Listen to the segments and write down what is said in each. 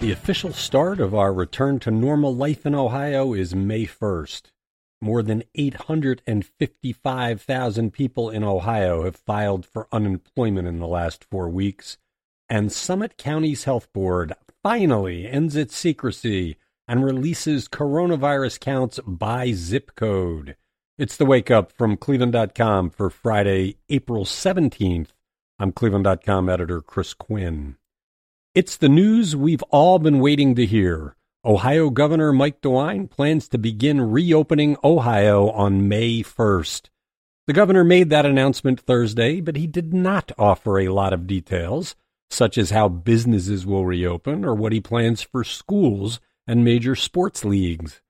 The official start of our return to normal life in Ohio is May 1st. More than 855,000 people in Ohio have filed for unemployment in the last four weeks, and Summit County's Health Board finally ends its secrecy and releases coronavirus counts by zip code. It's the wake up from Cleveland.com for Friday, April 17th. I'm Cleveland.com editor Chris Quinn. It's the news we've all been waiting to hear. Ohio Governor Mike DeWine plans to begin reopening Ohio on May 1st. The governor made that announcement Thursday, but he did not offer a lot of details, such as how businesses will reopen or what he plans for schools and major sports leagues.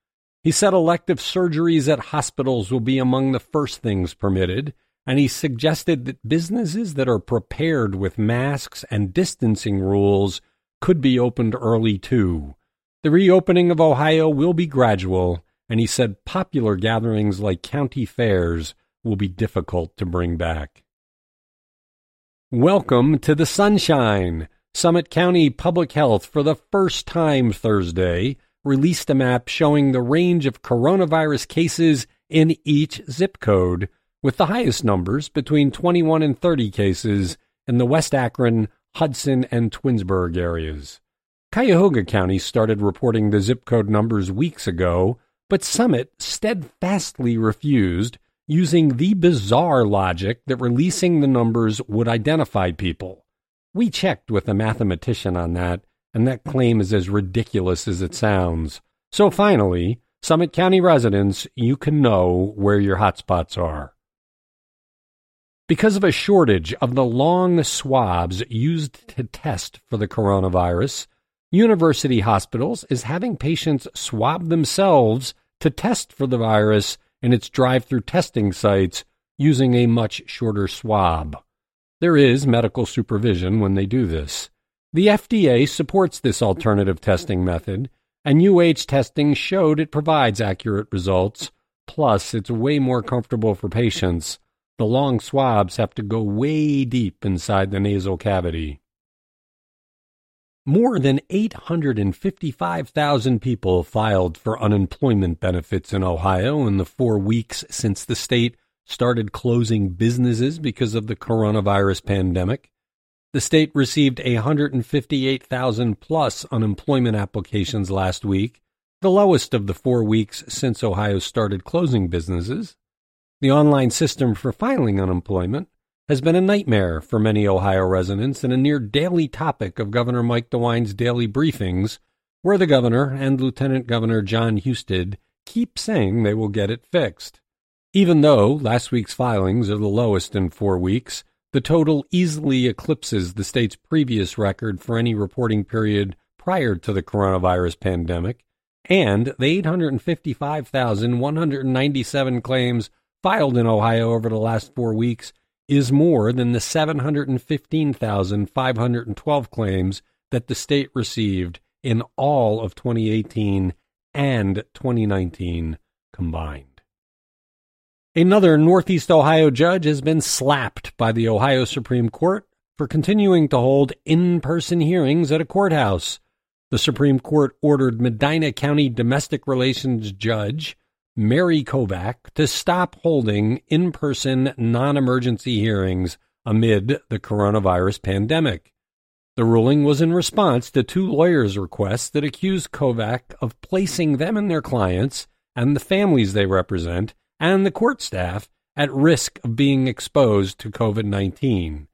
He said elective surgeries at hospitals will be among the first things permitted, and he suggested that businesses that are prepared with masks and distancing rules could be opened early too. The reopening of Ohio will be gradual, and he said popular gatherings like county fairs will be difficult to bring back. Welcome to the sunshine. Summit County Public Health, for the first time Thursday, released a map showing the range of coronavirus cases in each zip code with the highest numbers between 21 and 30 cases in the West Akron, Hudson, and Twinsburg areas. Cuyahoga County started reporting the zip code numbers weeks ago, but Summit steadfastly refused, using the bizarre logic that releasing the numbers would identify people. We checked with a mathematician on that, and that claim is as ridiculous as it sounds. So finally, Summit County residents, you can know where your hotspots are. Because of a shortage of the long swabs used to test for the coronavirus, University Hospitals is having patients swab themselves to test for the virus in its drive through testing sites using a much shorter swab. There is medical supervision when they do this. The FDA supports this alternative testing method, and UH testing showed it provides accurate results. Plus, it's way more comfortable for patients the long swabs have to go way deep inside the nasal cavity. More than 855,000 people filed for unemployment benefits in Ohio in the four weeks since the state started closing businesses because of the coronavirus pandemic. The state received 158,000 plus unemployment applications last week, the lowest of the four weeks since Ohio started closing businesses. The online system for filing unemployment has been a nightmare for many Ohio residents and a near daily topic of Governor Mike DeWine's daily briefings, where the governor and Lieutenant Governor John Husted keep saying they will get it fixed. Even though last week's filings are the lowest in four weeks, the total easily eclipses the state's previous record for any reporting period prior to the coronavirus pandemic, and the 855,197 claims filed in Ohio over the last four weeks is more than the 715,512 claims that the state received in all of 2018 and 2019 combined. Another Northeast Ohio judge has been slapped by the Ohio Supreme Court for continuing to hold in person hearings at a courthouse. The Supreme Court ordered Medina County Domestic Relations Judge Mary Kovack to stop holding in person non emergency hearings amid the coronavirus pandemic. The ruling was in response to two lawyers' requests that accused Kovack of placing them and their clients and the families they represent and the court staff at risk of being exposed to COVID 19.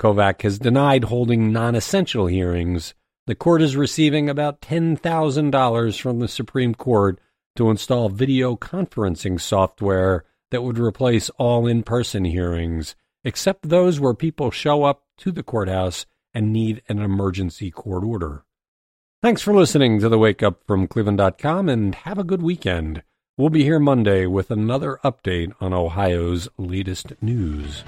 Kovack has denied holding non essential hearings. The court is receiving about $10,000 from the Supreme Court to install video conferencing software that would replace all in person hearings, except those where people show up to the courthouse and need an emergency court order. Thanks for listening to the Wake Up from Cleveland.com and have a good weekend. We'll be here Monday with another update on Ohio's latest news.